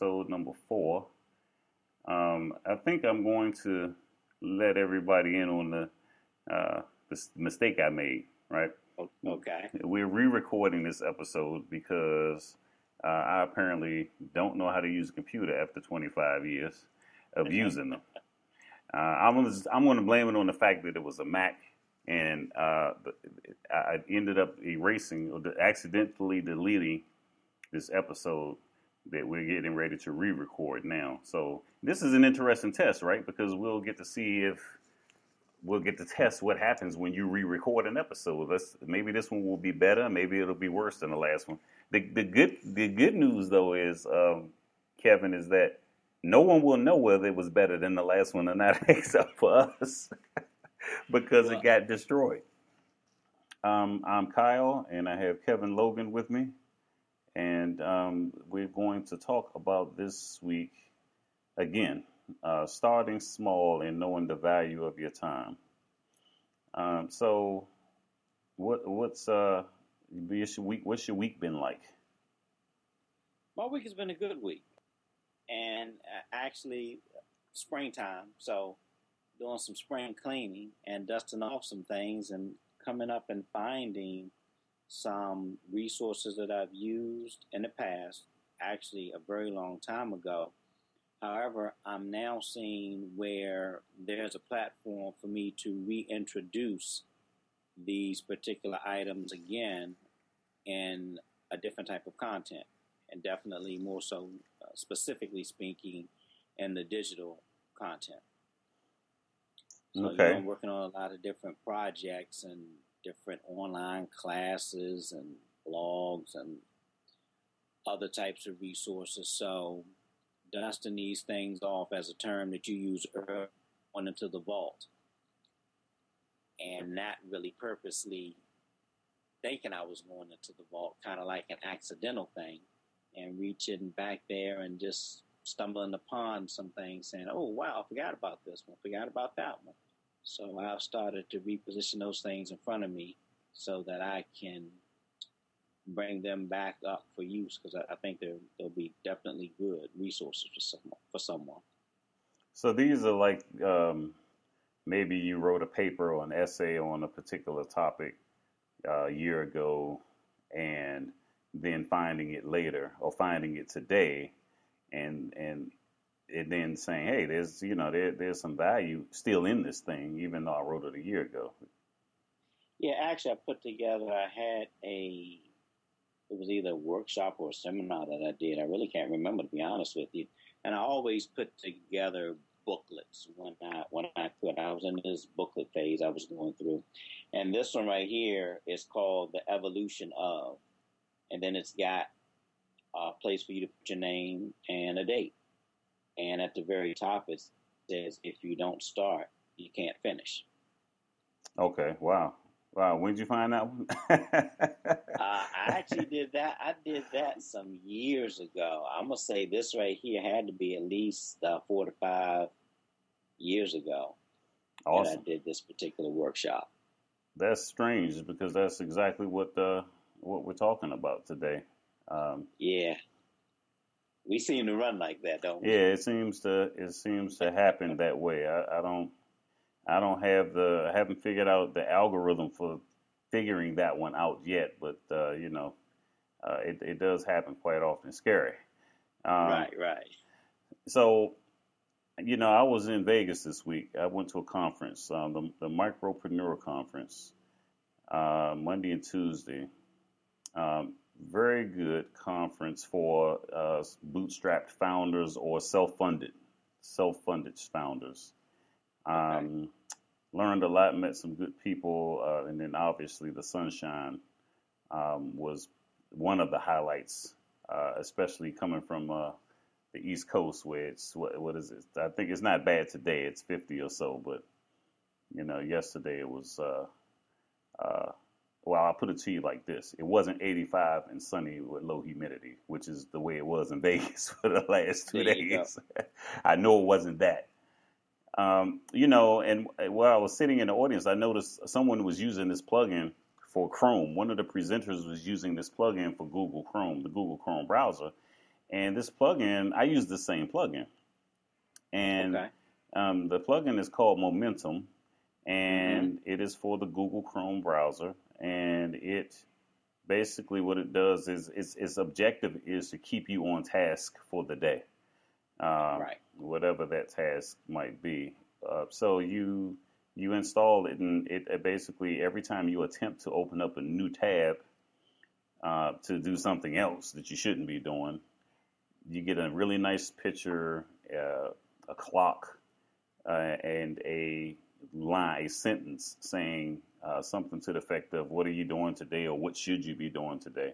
Episode number four. Um, I think I'm going to let everybody in on the, uh, the mistake I made, right? Okay. We're re recording this episode because uh, I apparently don't know how to use a computer after 25 years of using them. Uh, I'm gonna I'm gonna blame it on the fact that it was a Mac, and uh, I ended up erasing or accidentally deleting this episode that we're getting ready to re-record now. So this is an interesting test, right? Because we'll get to see if we'll get to test what happens when you re-record an episode. Let's maybe this one will be better, maybe it'll be worse than the last one. The the good the good news though is um, Kevin is that no one will know whether it was better than the last one or not, except for us, because well, it got destroyed. Um, I'm Kyle, and I have Kevin Logan with me, and um, we're going to talk about this week again, uh, starting small and knowing the value of your time. Um, so, what what's uh, your week? What's your week been like? My week has been a good week and uh, actually springtime. So doing some spring cleaning and dusting off some things and coming up and finding some resources that I've used in the past, actually a very long time ago. However, I'm now seeing where there's a platform for me to reintroduce these particular items again in a different type of content and definitely more so, uh, specifically speaking, in the digital content. So okay. you know, I'm working on a lot of different projects and different online classes and blogs and other types of resources. So dusting these things off as a term that you use earlier on into the vault. And not really purposely thinking I was going into the vault, kind of like an accidental thing and reaching back there and just stumbling upon some things saying, oh, wow, I forgot about this one, forgot about that one. So I've started to reposition those things in front of me so that I can bring them back up for use because I, I, think they'll be definitely good resources for someone. For someone. So these are like um, maybe you wrote a paper or an essay on a particular topic uh, a year ago and then finding it later or finding it today and and and then saying, hey, there's you know there, there's some value still in this thing, even though I wrote it a year ago. Yeah, actually, I put together. I had a it was either a workshop or a seminar that I did. I really can't remember to be honest with you. And I always put together booklets when I when I could. I was in this booklet phase I was going through, and this one right here is called "The Evolution of." and then it's got a place for you to put your name and a date. And at the very top, it says, if you don't start, you can't finish. Okay, wow. Wow, when did you find that one? uh, I actually did that. I did that some years ago. I'm gonna say this right here had to be at least uh, four to five years ago. Awesome. That I did this particular workshop. That's strange because that's exactly what the what we're talking about today. Um, yeah, we seem to run like that, don't we? Yeah, it seems to it seems to happen that way. I, I don't I don't have the I haven't figured out the algorithm for figuring that one out yet, but uh, you know, uh, it it does happen quite often. scary. Um, right, right. So, you know, I was in Vegas this week. I went to a conference, um, the the Micropreneur Conference, uh, Monday and Tuesday. Um, very good conference for uh, bootstrapped founders or self-funded, self-funded founders. Um, okay. Learned a lot, met some good people, uh, and then obviously the sunshine um, was one of the highlights, uh, especially coming from uh, the East Coast, where it's what, what is it? I think it's not bad today; it's 50 or so, but you know, yesterday it was uh, uh, well, I'll put it to you like this: it wasn't 85 and sunny with low humidity, which is the way it was in Vegas for the last two there days. I know it wasn't that. Um, you know, and while I was sitting in the audience, I noticed someone was using this plugin for Chrome. One of the presenters was using this plugin for Google Chrome, the Google Chrome browser, And this plugin, I use the same plugin, and Okay. um, the plugin is called Momentum, and Mm-hmm. it is for the Google Chrome browser. And it basically what it does is its, its objective is to keep you on task for the day, uh, Right. whatever that task might be. Uh, so you you install it, and it, it basically every time you attempt to open up a new tab uh, to do something else that you shouldn't be doing, you get a really nice picture, uh, a clock, uh, and a line, a sentence saying uh, something to the effect of "What are you doing today?" or "What should you be doing today?"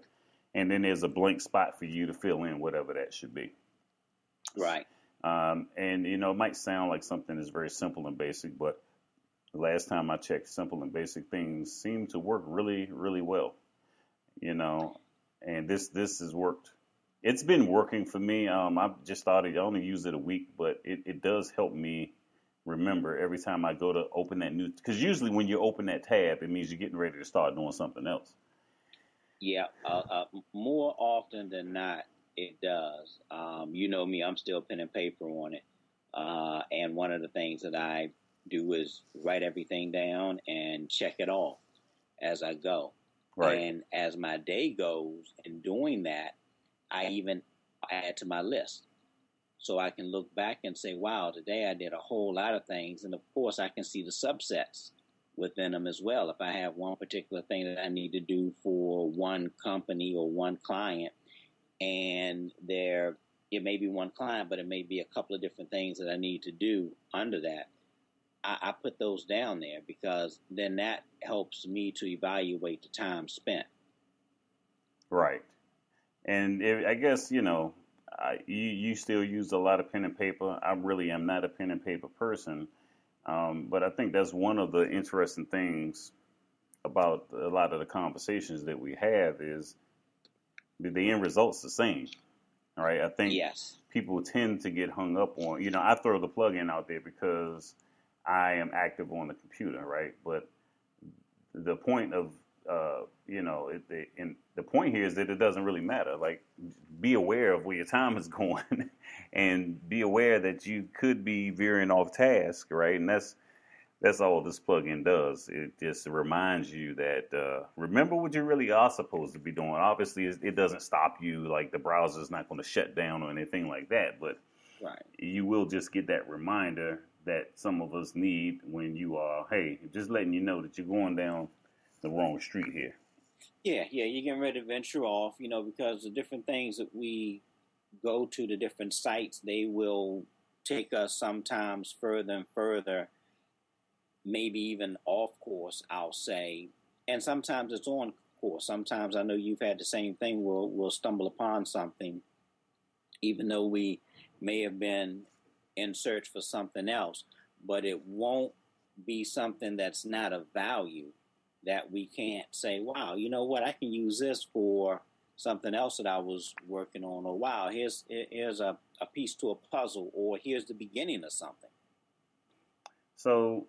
And then there's a blank spot for you to fill in whatever that should be. Right. Um, and you know, it might sound like something that's very simple and basic, but last time I checked, simple and basic things seem to work really, really well. You know, and this this has worked. It's been working for me. Um, I've just started. I only use it a week, but it, it does help me remember every time I go to open that new. Because usually when you open that tab, it means you're getting ready to start doing something else. Yeah. Uh, uh, more often than not, it does. Um, you know me; I'm still pen and paper on it. Uh, and one of the things that I do is write everything down and check it off as I go. Right. And as my day goes in doing that, I even add to my list. So I can look back and say, wow, today I did a whole lot of things. And of course, I can see the subsets within them as well. If I have one particular thing that I need to do for one company or one client, and there, it may be one client, but it may be a couple of different things that I need to do under that. I, I put those down there because then that helps me to evaluate the time spent. Right. And if, I guess, you know, I, you, you still use a lot of pen and paper. I really am not a pen and paper person. Um, but I think that's one of the interesting things about a lot of the conversations that we have is the, the end result's the same. right? I think Yes. people tend to get hung up on, you know, I throw the plug-in out there because I am active on the computer, right? But the point of, uh, you know, it, it, and the point here is that it doesn't really matter. Like, be aware of where your time is going, and be aware that you could be veering off task, right? And that's that's all this plugin does. It just reminds you that uh, remember what you really are supposed to be doing. Obviously, it it doesn't stop you. Like the browser is not going to shut down or anything like that, but Right. you will just get that reminder that some of us need when you are, hey, just letting you know that you're going down the wrong street here. Yeah, yeah, you're getting ready to venture off, you know, because the different things that we go to, the different sites, they will take us sometimes further and further, maybe even off course, I'll say. And sometimes it's on course. Sometimes I know you've had the same thing. We'll, we'll stumble upon something, even though we may have been in search for something else, but it won't be something that's not of value that we can't say, wow, you know what, I can use this for something else that I was working on, or wow, here's here's a, a piece to a puzzle, or here's the beginning of something. So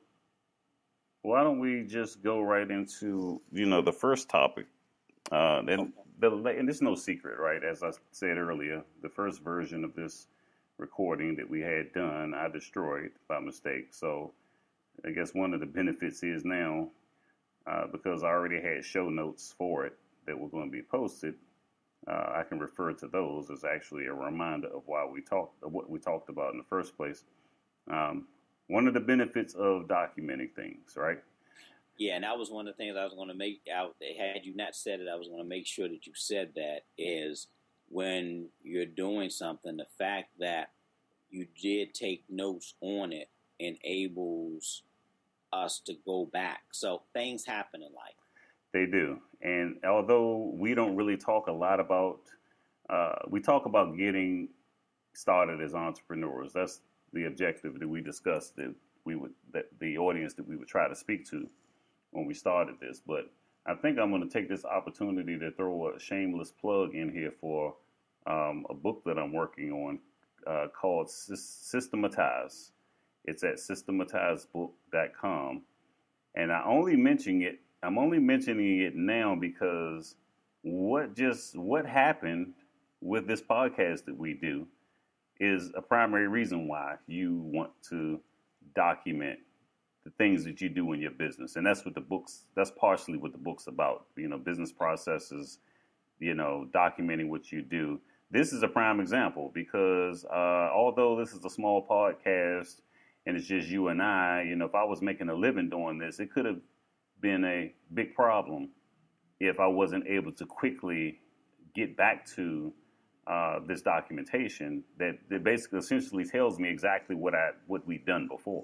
why don't we just go right into you know the first topic? Uh, and the and it's no secret, right? As I said earlier, the first version of this recording that we had done, I destroyed by mistake. So I guess one of the benefits is now uh, because I already had show notes for it that were going to be posted. Uh, I can refer to those as actually a reminder of why we talked, of what we talked about in the first place. Um, one of the benefits of documenting things, right? Yeah, and that was one of the things I was going to make out. Had you not said it, I was going to make sure that you said that is when you're doing something, the fact that you did take notes on it enables us to go back. So things happen in life. They do. And although we don't really talk a lot about, uh, we talk about getting started as entrepreneurs. That's the objective that we discussed that we would, that the audience that we would try to speak to when we started this. But I think I'm going to take this opportunity to throw a shameless plug in here for um, a book that I'm working on uh, called Systematize. It's at systematizebook.com. And I only mention it I'm only mentioning it now because what just what happened with this podcast that we do is a primary reason why you want to document the things that you do in your business. And that's what the books, that's partially what the book's about, you know, business processes, you know, documenting what you do. This is a prime example because uh, although this is a small podcast and it's just you and I, you know, if I was making a living doing this, it could have been a big problem if I wasn't able to quickly get back to uh, this documentation that, that basically essentially tells me exactly what I what we've done before.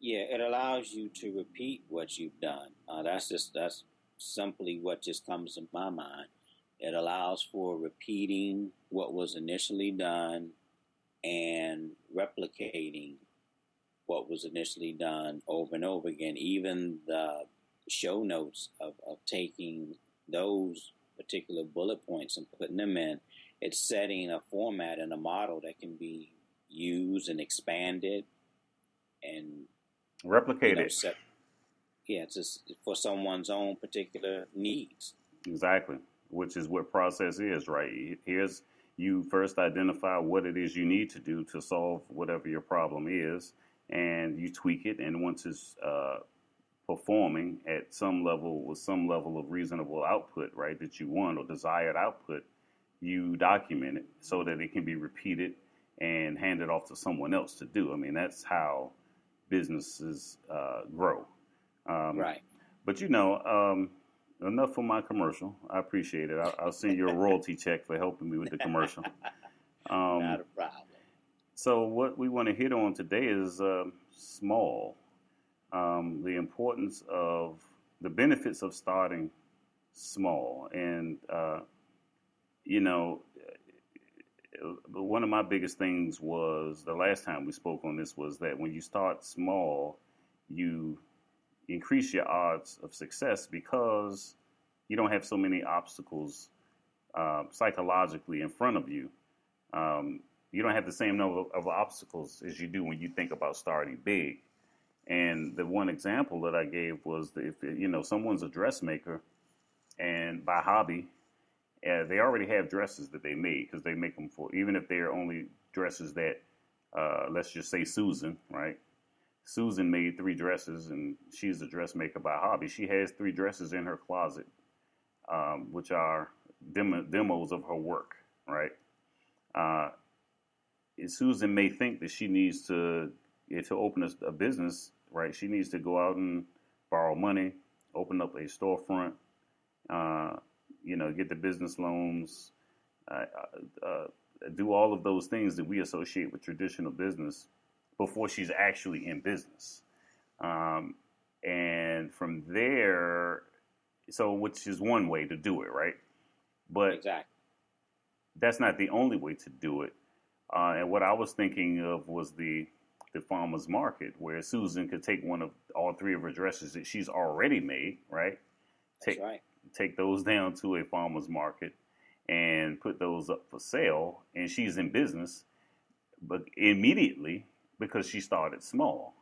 Yeah, it allows you to repeat what you've done. Uh, that's just that's simply what just comes to my mind. It allows for repeating what was initially done and replicating what was initially done over and over again. Even the show notes of, of taking those particular bullet points and putting them in, it's setting a format and a model that can be used and expanded and replicated. You know, set, yeah, just for someone's own particular needs. Exactly, which is what process is, right? Here's you first identify what it is you need to do to solve whatever your problem is, and you tweak it. And once it's uh, performing at some level with some level of reasonable output, right, that you want or desired output, you document it so that it can be repeated and handed off to someone else to do. I mean, that's how businesses uh, grow. Um, right. But you know, um, enough for my commercial. I appreciate it. I'll, I'll, send you a royalty check for helping me with the commercial. Um, Not a problem. So what we want to hit on today is uh, small um, the importance of the benefits of starting small. And, uh, you know, one of my biggest things was the last time we spoke on this was that when you start small, you increase your odds of success because you don't have so many obstacles uh, psychologically in front of you. Um, you don't have the same number of obstacles as you do when you think about starting big. And the one example that I gave was that if you know someone's a dressmaker, and by hobby, uh, they already have dresses that they made because they make them for even if they're only dresses that uh, let's just say Susan, right? Susan made three dresses, and she's a dressmaker by hobby. She has three dresses in her closet, um, which are demo, demos of her work, right? Uh, Susan may think that she needs to to open a, a, business, right, she needs to go out and borrow money, open up a storefront, uh, you know, get the business loans, uh, uh, uh, do all of those things that we associate with traditional business before she's actually in business. Um, and from there, so which is one way to do it, right? But exactly. that's not the only way to do it. Uh, and what I was thinking of was the the farmer's market where Susan could take one of all three of her dresses that she's already made, right? Take, right. Take those down to a farmer's market and put those up for sale. And she's in business, but immediately because she started small.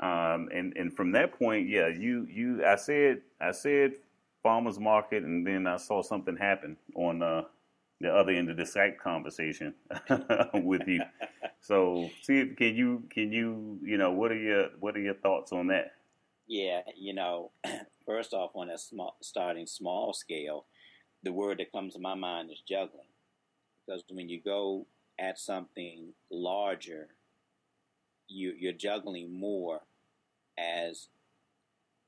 Um, and, and from that point, yeah, you, you, I said, I said farmer's market and then I saw something happen on, uh, the other end of the Skype conversation with you. So, see, can you can you you know what are your what are your thoughts on that? Yeah, you know, first off, on a small starting small scale, the word that comes to my mind is juggling, because when you go at something larger, you you're juggling more as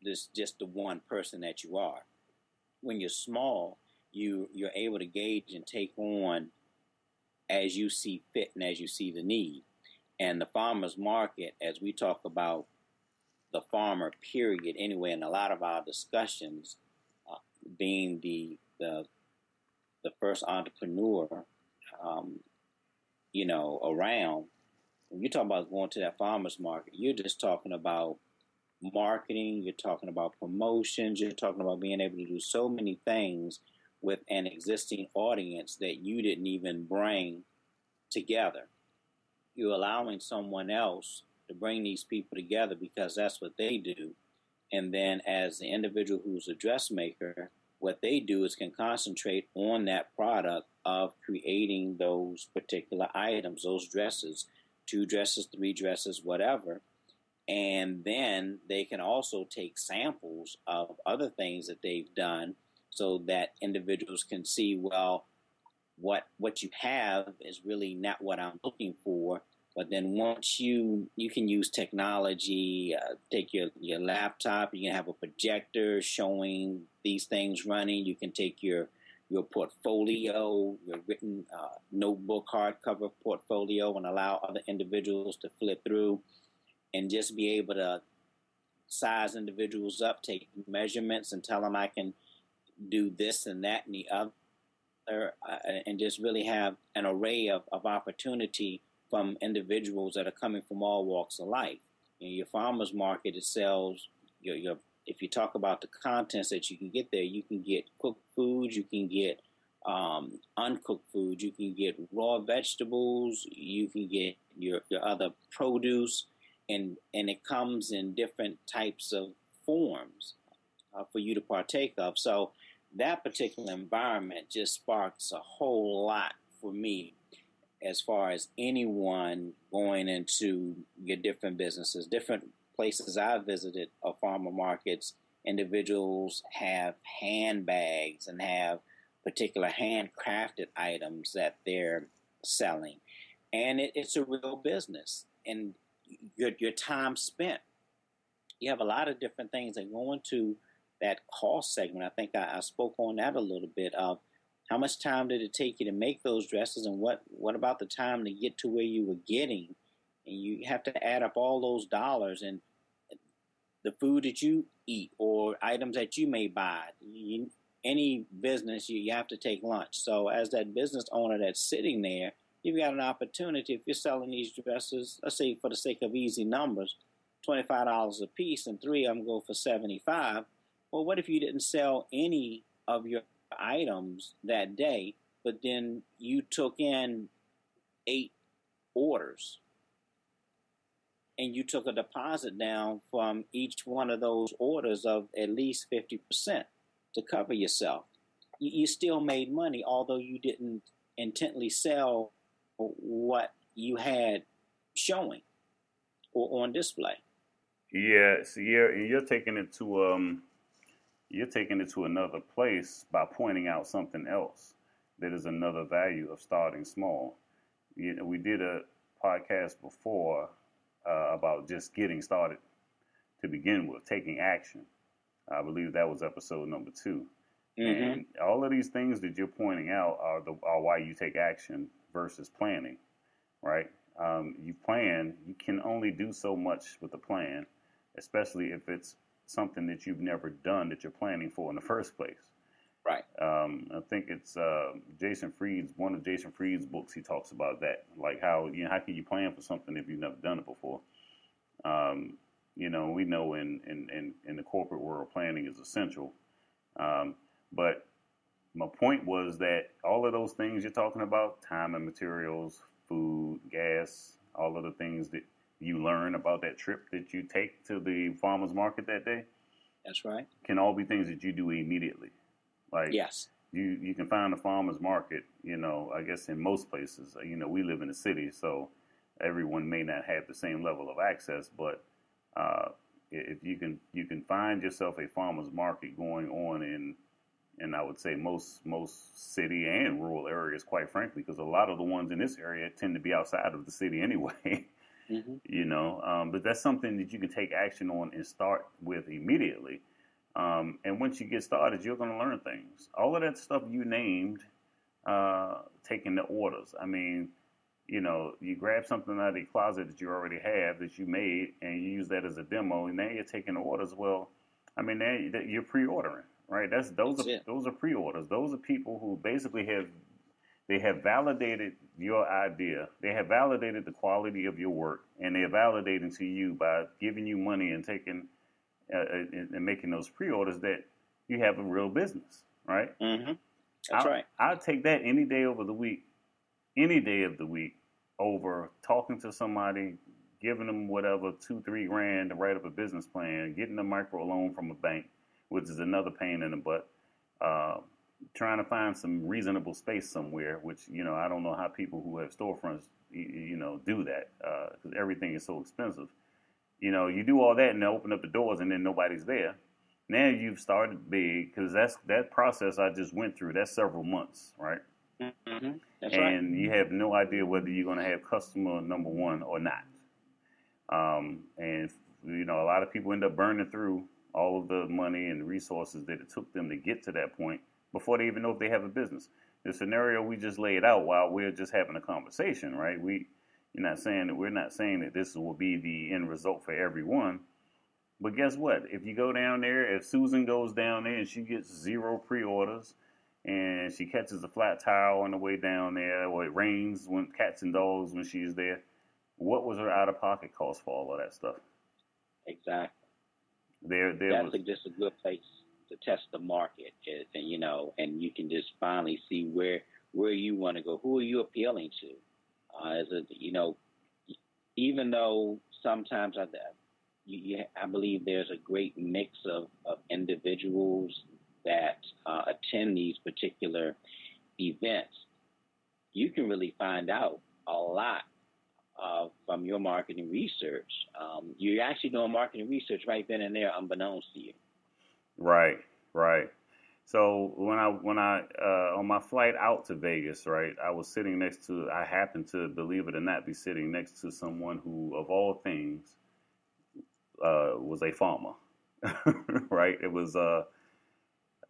this just the one person that you are. When you're small, you you're able to gauge and take on as you see fit and as you see the need. And the farmer's market, as we talk about the farmer period anyway, in a lot of our discussions, uh, being the, the the first entrepreneur, um, you know, around. When you talk about going to that farmer's market, you're just talking about marketing. You're talking about promotions. You're talking about being able to do so many things with an existing audience that you didn't even bring together. You're allowing someone else to bring these people together because that's what they do. And then, as the individual who's a dressmaker, what they do is can concentrate on that product of creating those particular items, those dresses, two dresses, three dresses, whatever. And then they can also take samples of other things that they've done so that individuals can see, well, what what you have is really not what I'm looking for. But then once you you can use technology, uh, take your your laptop, you can have a projector showing these things running. You can take your your portfolio, your written uh, notebook hardcover portfolio, and allow other individuals to flip through and just be able to size individuals up, take measurements, and tell them I can do this and that and the other uh, and just really have an array of, of opportunity from individuals that are coming from all walks of life. You know, your farmers market it sells your, your if you talk about the contents that you can get there, you can get cooked foods, you can get um, uncooked foods, you can get raw vegetables, you can get your, your other produce, and and it comes in different types of forms uh, for you to partake of. So that particular environment just sparks a whole lot for me as far as anyone going into your different businesses, different places I visited of farmer markets, individuals have handbags and have particular handcrafted items that they're selling. And it, it's a real business. And your, your time spent, you have a lot of different things that go into that cost segment. I think I, I spoke on that a little bit of how much time did it take you to make those dresses and what, what about the time to get to where you were getting? And you have to add up all those dollars and the food that you eat or items that you may buy. You, any business, you, you have to take lunch. So, as that business owner that's sitting there, you've got an opportunity. If you're selling these dresses, let's say for the sake of easy numbers, $25 a piece, and three of them go for 75 well, what if you didn't sell any of your items that day, but then you took in eight orders and you took a deposit down from each one of those orders of at least 50% to cover yourself? You still made money, although you didn't intently sell what you had showing or on display. Yeah, so you're you're taking it to um you're taking it to another place by pointing out something else that is another value of starting small. You know, we did a podcast before uh, about just getting started to begin with, taking action. I believe that was episode number 2 mm-hmm. And all of these things that you're pointing out are the are why you take action versus planning, right? Um, you plan, you can only do so much with a plan, especially if it's something that you've never done that you're planning for in the first place. Right. Um, I think it's uh, Jason Fried's one of Jason Fried's books. He talks about that, like how you know how can you plan for something if you've never done it before. Um, you know, we know in, in, in, in, the corporate world, planning is essential. Um, but my point was that all of those things you're talking about, time and materials, food, gas, all of the things that you learn about that trip that you take to the farmers market that day. That's right. Can all be things that you do immediately. Like yes, you you can find a farmers market. You know, I guess in most places, you know, we live in a city, so everyone may not have the same level of access. But uh, if you can you can find yourself a farmers market going on in and I would say most most city and rural areas, quite frankly, because a lot of the ones in this area tend to be outside of the city anyway. Mm-hmm. You know, um, but that's something that you can take action on and start with immediately. Um, and once you get started, you're going to learn things. All of that stuff you named, uh, taking the orders. I mean, you know, you grab something out of the closet that you already have that you made, and you use that as a demo, and now you're taking orders. Well, I mean, now you're pre-ordering, right? That's those That's are it. those are pre-orders. Those are people who basically have they have validated your idea. They have validated the quality of your work, and they are validating to you by giving you money and taking uh, uh and making those pre-orders that you have a real business, right? Mm-hmm. That's I'll, right. I'll take that any day over the week, any day of the week, over talking to somebody, giving them whatever two, three grand to write up a business plan, getting a micro loan from a bank, which is another pain in the butt uh, trying to find some reasonable space somewhere. Which you know, I don't know how people who have storefronts, you know, do that because uh, everything is so expensive. You know, you do all that and they open up the doors and then nobody's there. Now you've started big because that's that process I just went through. That's several months, right? Mm-hmm. and right. you have no idea whether you're going to have customer number one or not. Um, and you know, a lot of people end up burning through all of the money and resources that it took them to get to that point before they even know if they have a business. The scenario we just laid out while we're just having a conversation, right? We, you're not saying that we're not saying that this will be the end result for everyone. But guess what? If you go down there, if Susan goes down there and she gets zero pre-orders, and she catches a flat tire on the way down there, or it rains when cats and dogs when she's there. What was her out of pocket cost for all of that stuff? Exactly. There, there That's was just a good place to test the market, and you know, and you can just finally see where where you want to go. Who are you appealing to? Uh, as a, you know, even though sometimes I, you, I believe there's a great mix of, of individuals that uh, attend these particular events, you can really find out a lot uh, from your marketing research. Um, you're actually doing marketing research right then and there, unbeknownst to you. Right, right. So when I when I uh, on my flight out to Vegas, right, I was sitting next to. I happened to, believe it or not, be sitting next to someone who, of all things, uh, was a farmer. right. It was uh,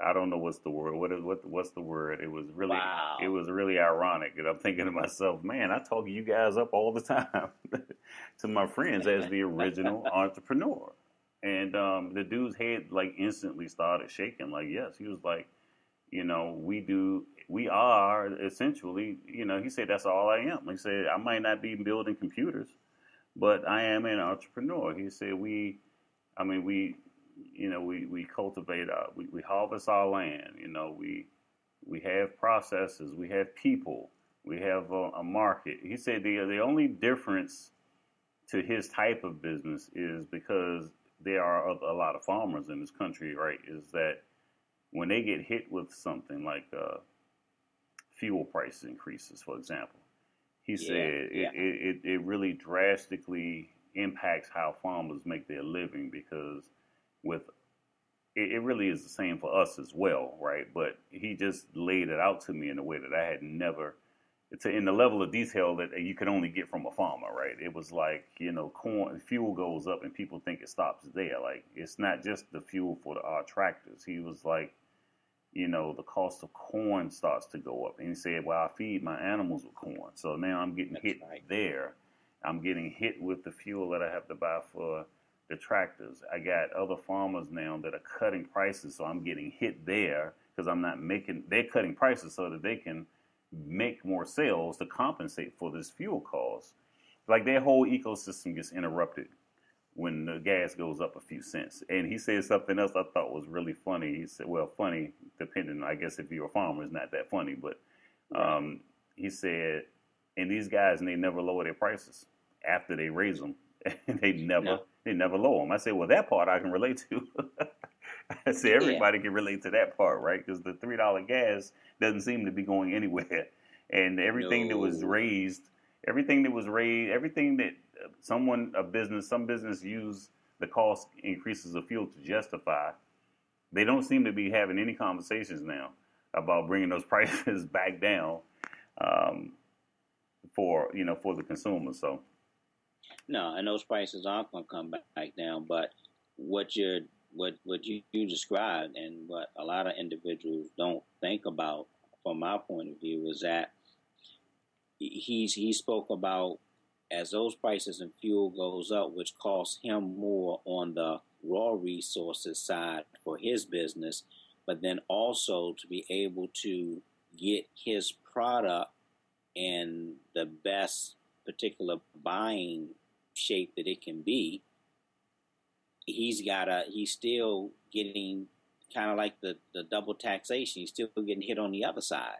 I don't know what's the word. What is what? What's the word? It was really, wow. it was really ironic, and I'm thinking to myself, man, I talk you guys up all the time to my friends as the original entrepreneur, and um, the dude's head like instantly started shaking. Like, yes, he was like, you know, we do, we are essentially, you know, he said that's all I am. He said I might not be building computers, but I am an entrepreneur. He said we, I mean, we you know, we, we cultivate, our, we, we harvest our land, you know, we, we have processes, we have people, we have a, a market. He said the, the only difference to his type of business is because there are a, a lot of farmers in this country, right? Is that when they get hit with something like uh, fuel price increases, for example, he Yeah, said yeah. it, it, it, it really drastically impacts how farmers make their living because with it, it really is the same for us as well, right? But he just laid it out to me in a way that I had never, to in the level of detail that you could only get from a farmer, right? It was like you know, corn fuel goes up and people think it stops there. Like it's not just the fuel for the, our tractors. He was like, you know, the cost of corn starts to go up, and he said, "Well, I feed my animals with corn, so now I'm getting That's hit right. there. I'm getting hit with the fuel that I have to buy for." the tractors. I got other farmers now that are cutting prices, so I'm getting hit there because I'm not making. They're cutting prices so that they can make more sales to compensate for this fuel cost. Like their whole ecosystem gets interrupted when the gas goes up a few cents. And he said something else I thought was really funny. He said, "Well, funny depending. I guess if you're a farmer, it's not that funny, but." Um, he said, and these guys, and they never lower their prices after they raise them. they never, No. they never lower them. I said, well, that part I can relate to. Said everybody can relate to that part, right? Because the three dollar gas doesn't seem to be going anywhere, and everything that was raised, everything that was raised, everything that uh, someone, a business, some business use the cost increases of fuel to justify. They don't seem to be having any conversations now about bringing those prices back down um, for you know for the consumer. So No, and those prices aren't going to come back down. But what you're, what what you, you described, and what a lot of individuals don't think about, from my point of view, is that he's he spoke about as those prices and fuel goes up, which costs him more on the raw resources side for his business, but then also to be able to get his product in the best particular buying shape that it can be, he's got a he's still getting kind of like the, the double taxation. He's still getting hit on the other side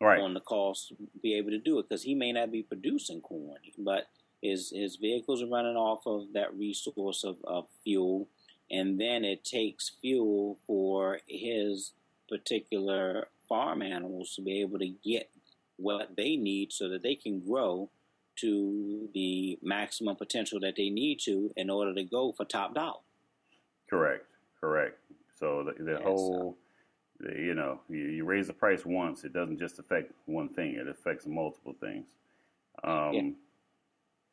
right, on the cost to be able to do it because he may not be producing corn, but his his vehicles are running off of that resource of, of fuel, and then it takes fuel for his particular farm animals to be able to get what they need so that they can grow to the maximum potential that they need to in order to go for top dollar. Correct, correct. So the, the whole, the, you know, you, you, raise the price once, it doesn't just affect one thing; it affects multiple things. Um, yeah.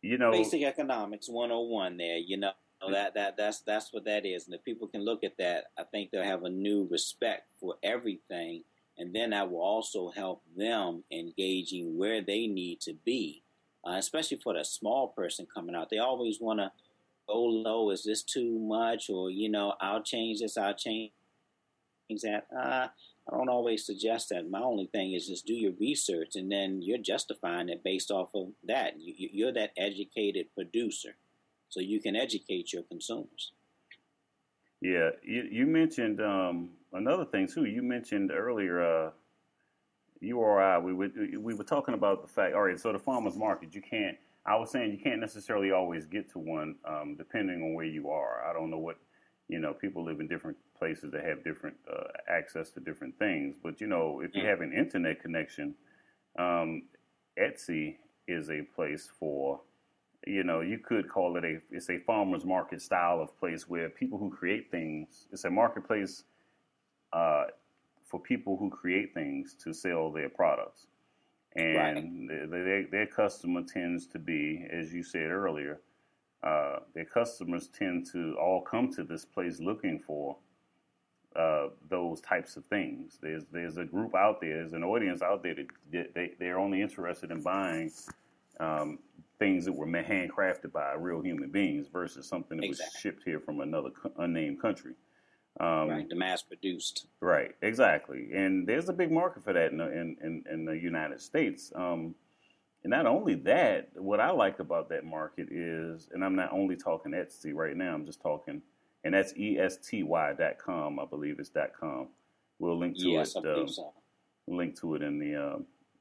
You know, basic economics 101 there. You know, that that that's that's what that is. And if people can look at that, I think they'll have a new respect for everything, and then that will also help them engaging where they need to be, uh, especially for the small person coming out. They always want to go low. Is this too much? Or you know, I'll change this. I'll change that. Uh, I don't always suggest that. My only thing is just do your research, and then you're justifying it based off of that. You, you're that educated producer so you can educate your consumers. Yeah, you, you mentioned um, another thing too. You mentioned earlier, uh, you or I, we were we were talking about the fact. All right, so the farmers market, you can't. I was saying you can't necessarily always get to one, um, depending on where you are. I don't know what you know. People live in different places that have different uh, access to different things. But you know, if you mm. have an internet connection, um, Etsy is a place for you know, you could call it a it's a farmers market style of place where people who create things. It's a marketplace uh, for people who create things to sell their products, and right. their, their customer tends to be, as you said earlier, uh, their customers tend to all come to this place looking for uh, those types of things. There's there's a group out there, there's an audience out there that they they're only interested in buying um, things that were handcrafted by real human beings versus something that exactly. was shipped here from another unnamed country. Um, right, the mass produced. Right, exactly, and there's a big market for that in the, in, in, in the United States. Um, and not only that, what I like about that market is, and I'm not only talking Etsy right now, I'm just talking, and that's etsy.com, I believe it's .com. We'll link to yes, it. Uh, so. Link to it in the uh,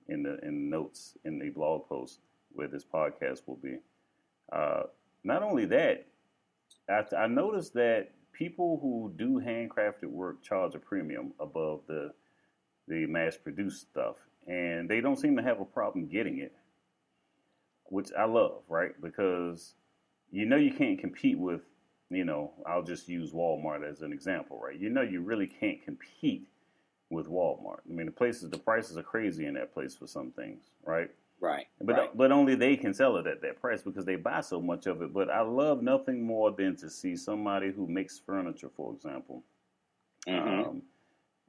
in the in notes in the blog post where this podcast will be. Uh, not only that, I, I noticed that people who do handcrafted work charge a premium above the the mass produced stuff, and they don't seem to have a problem getting it, which I love, right? Because you know you can't compete with, you know, I'll just use Walmart as an example, right? You know you really can't compete with Walmart. I mean, the places, the prices are crazy in that place for some things, right? Right. But right. but only they can sell it at that price because they buy so much of it. But I love nothing more than to see somebody who makes furniture, for example. Mm-hmm. Um,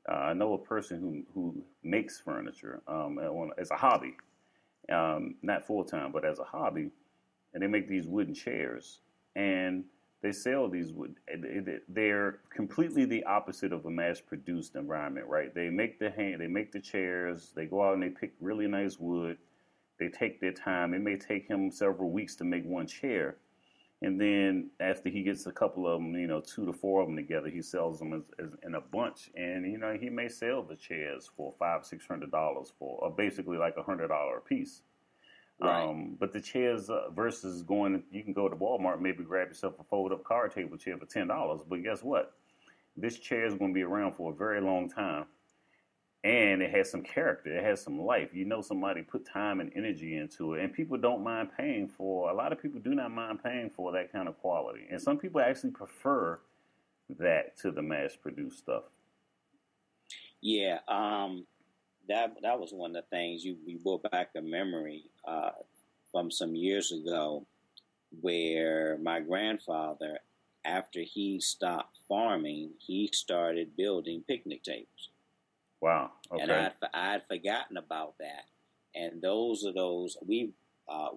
uh, I know a person who who makes furniture um, as a hobby, um, not full time, but as a hobby, and they make these wooden chairs and they sell these wood. They're completely the opposite of a mass produced environment, right? They make the hand, they make the chairs, they go out and they pick really nice wood they take their time. It may take him several weeks to make one chair. And then after he gets a couple of them, you know, two to four of them together, he sells them as, as in a bunch. And, you know, he may sell the chairs for five, six hundred dollars for or basically like a hundred dollar a piece. Right. Um, but the chairs uh, versus going, you can go to Walmart, maybe grab yourself a fold up card table chair for ten dollars. But guess what? This chair is going to be around for a very long time and it has some character, it has some life. You know, somebody put time and energy into it, and people don't mind paying for. A lot of people do not mind paying for that kind of quality, and some people actually prefer that to the mass-produced stuff. Yeah, um, that that was one of the things you, you brought back a memory uh, from some years ago, where my grandfather, after he stopped farming, he started building picnic tables. Wow. Okay. And I'd, I'd forgotten about that. And those are those, we, uh,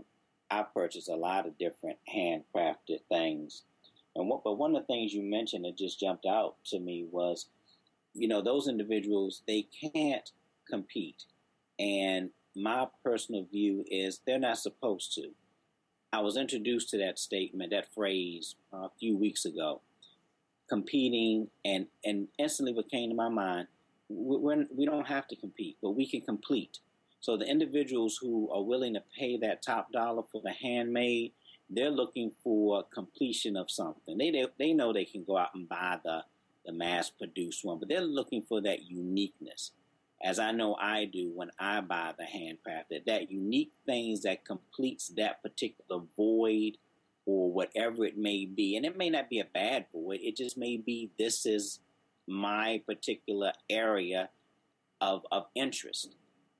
I purchased a lot of different handcrafted things. And what, but one of the things you mentioned that just jumped out to me was, you know, those individuals, they can't compete. And my personal view is they're not supposed to. I was introduced to that statement, that phrase, uh, a few weeks ago. Competing, and and instantly what came to my mind we're, we don't have to compete, but we can complete. So the individuals who are willing to pay that top dollar for the handmade, they're looking for completion of something. They they, they know they can go out and buy the the mass produced one, but they're looking for that uniqueness. As I know I do when I buy the handcrafted, that unique things that completes that particular void or whatever it may be. And it may not be a bad void, it just may be this is my particular area of, of interest.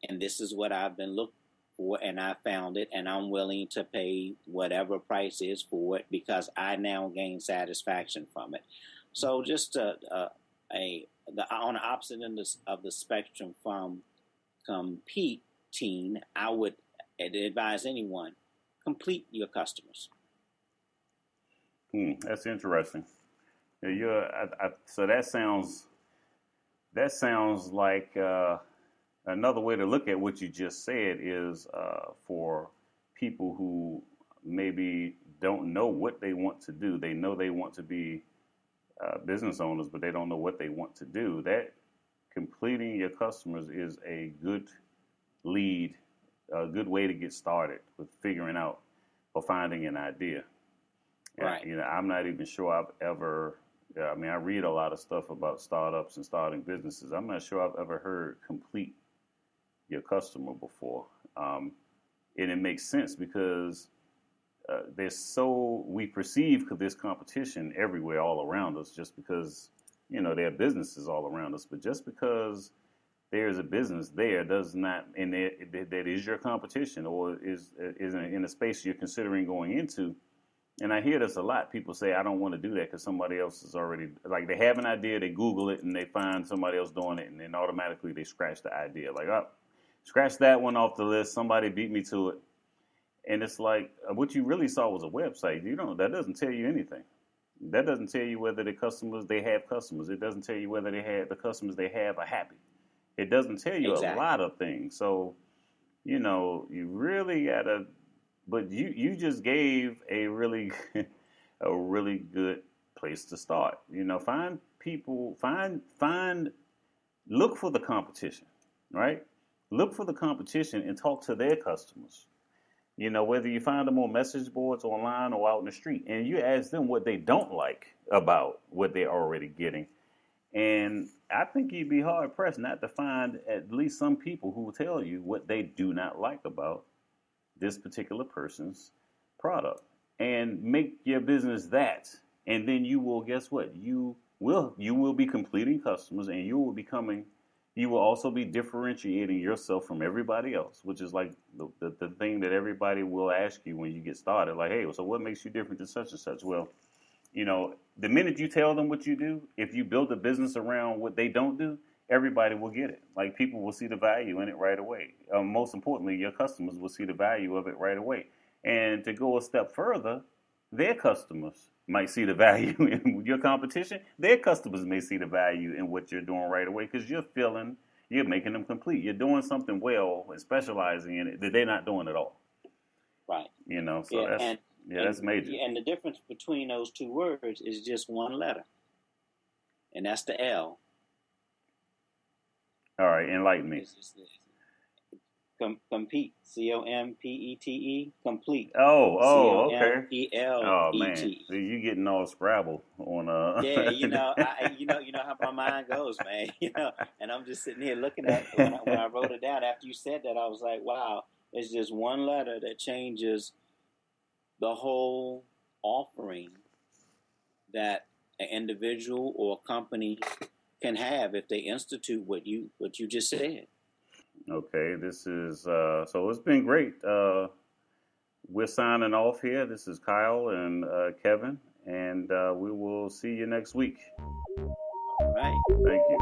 And this is what I've been looking for, and I found it, and I'm willing to pay whatever price is for it because I now gain satisfaction from it. So just a, a, a the on the opposite end of the spectrum from competing, I would advise anyone complete your customers. Hmm, that's interesting. Yeah, you're, I, I, so that sounds that sounds like uh, another way to look at what you just said is uh, for people who maybe don't know what they want to do. They know they want to be uh, business owners, but they don't know what they want to do. That completing your customers is a good lead, a good way to get started with figuring out or finding an idea. Right. you know, I'm not even sure I've ever. I mean, I read a lot of stuff about startups and starting businesses. I'm not sure I've ever heard complete your customer before, um, and it makes sense because uh, there's so we perceive this competition everywhere, all around us, just because you know there are businesses all around us. But just because there's a business there does not, and that, that is your competition, or is is in a space you're considering going into and I hear this a lot. People say, I don't want to do that because somebody else is already, like, they have an idea, they Google it, and they find somebody else doing it, and then automatically they scratch the idea. Like, oh, scratch that one off the list. Somebody beat me to it. And it's like, uh, what you really saw was a website. You don't, that doesn't tell you anything. That doesn't tell you whether the customers, they have customers. It doesn't tell you whether they have, the customers they have are happy. It doesn't tell you exactly. a lot of things. So, you know, you really got to but you you just gave a really a really good place to start. You know, find people, find find look for the competition, right? Look for the competition and talk to their customers. You know, whether you find them on message boards online or out in the street, and you ask them what they don't like about what they're already getting. And I think you'd be hard pressed not to find at least some people who will tell you what they do not like about this particular person's product. And make your business that and then you will guess what? You will you will be completing customers and you will be coming you will also be differentiating yourself from everybody else which is like the, the, the, thing that everybody will ask you when you get started like hey so what makes you different than such and such? Well you know the minute you tell them what you do if you build a business around what they don't do everybody will get it. Like people will see the value in it right away. Um, most importantly, your customers will see the value of it right away. And to go a step further, their customers might see the value in your competition. Their customers may see the value in what you're doing right away because you're feeling you're making them complete. You're doing something well and specializing in it that they're not doing at all. Right. You know, so yeah, that's and, yeah, and, that's major. And the difference between those two words is just one letter, and that's the L all right, enlighten me. Com- compete. C O M P E T E. Complete. Oh, oh, okay. E L Oh man, See, you getting all Scrabble on uh. yeah, you know, I, you know, you know how my mind goes, man. You know, and I'm just sitting here looking at when I, when I wrote it down. After you said that, I was like, wow, it's just one letter that changes the whole offering that an individual or a company can have if they institute what you what you just said. Okay, this is uh, so it's been great. Uh, we're signing off here. This is Kyle and uh, Kevin, and uh, we will see you next week. All right. Thank you.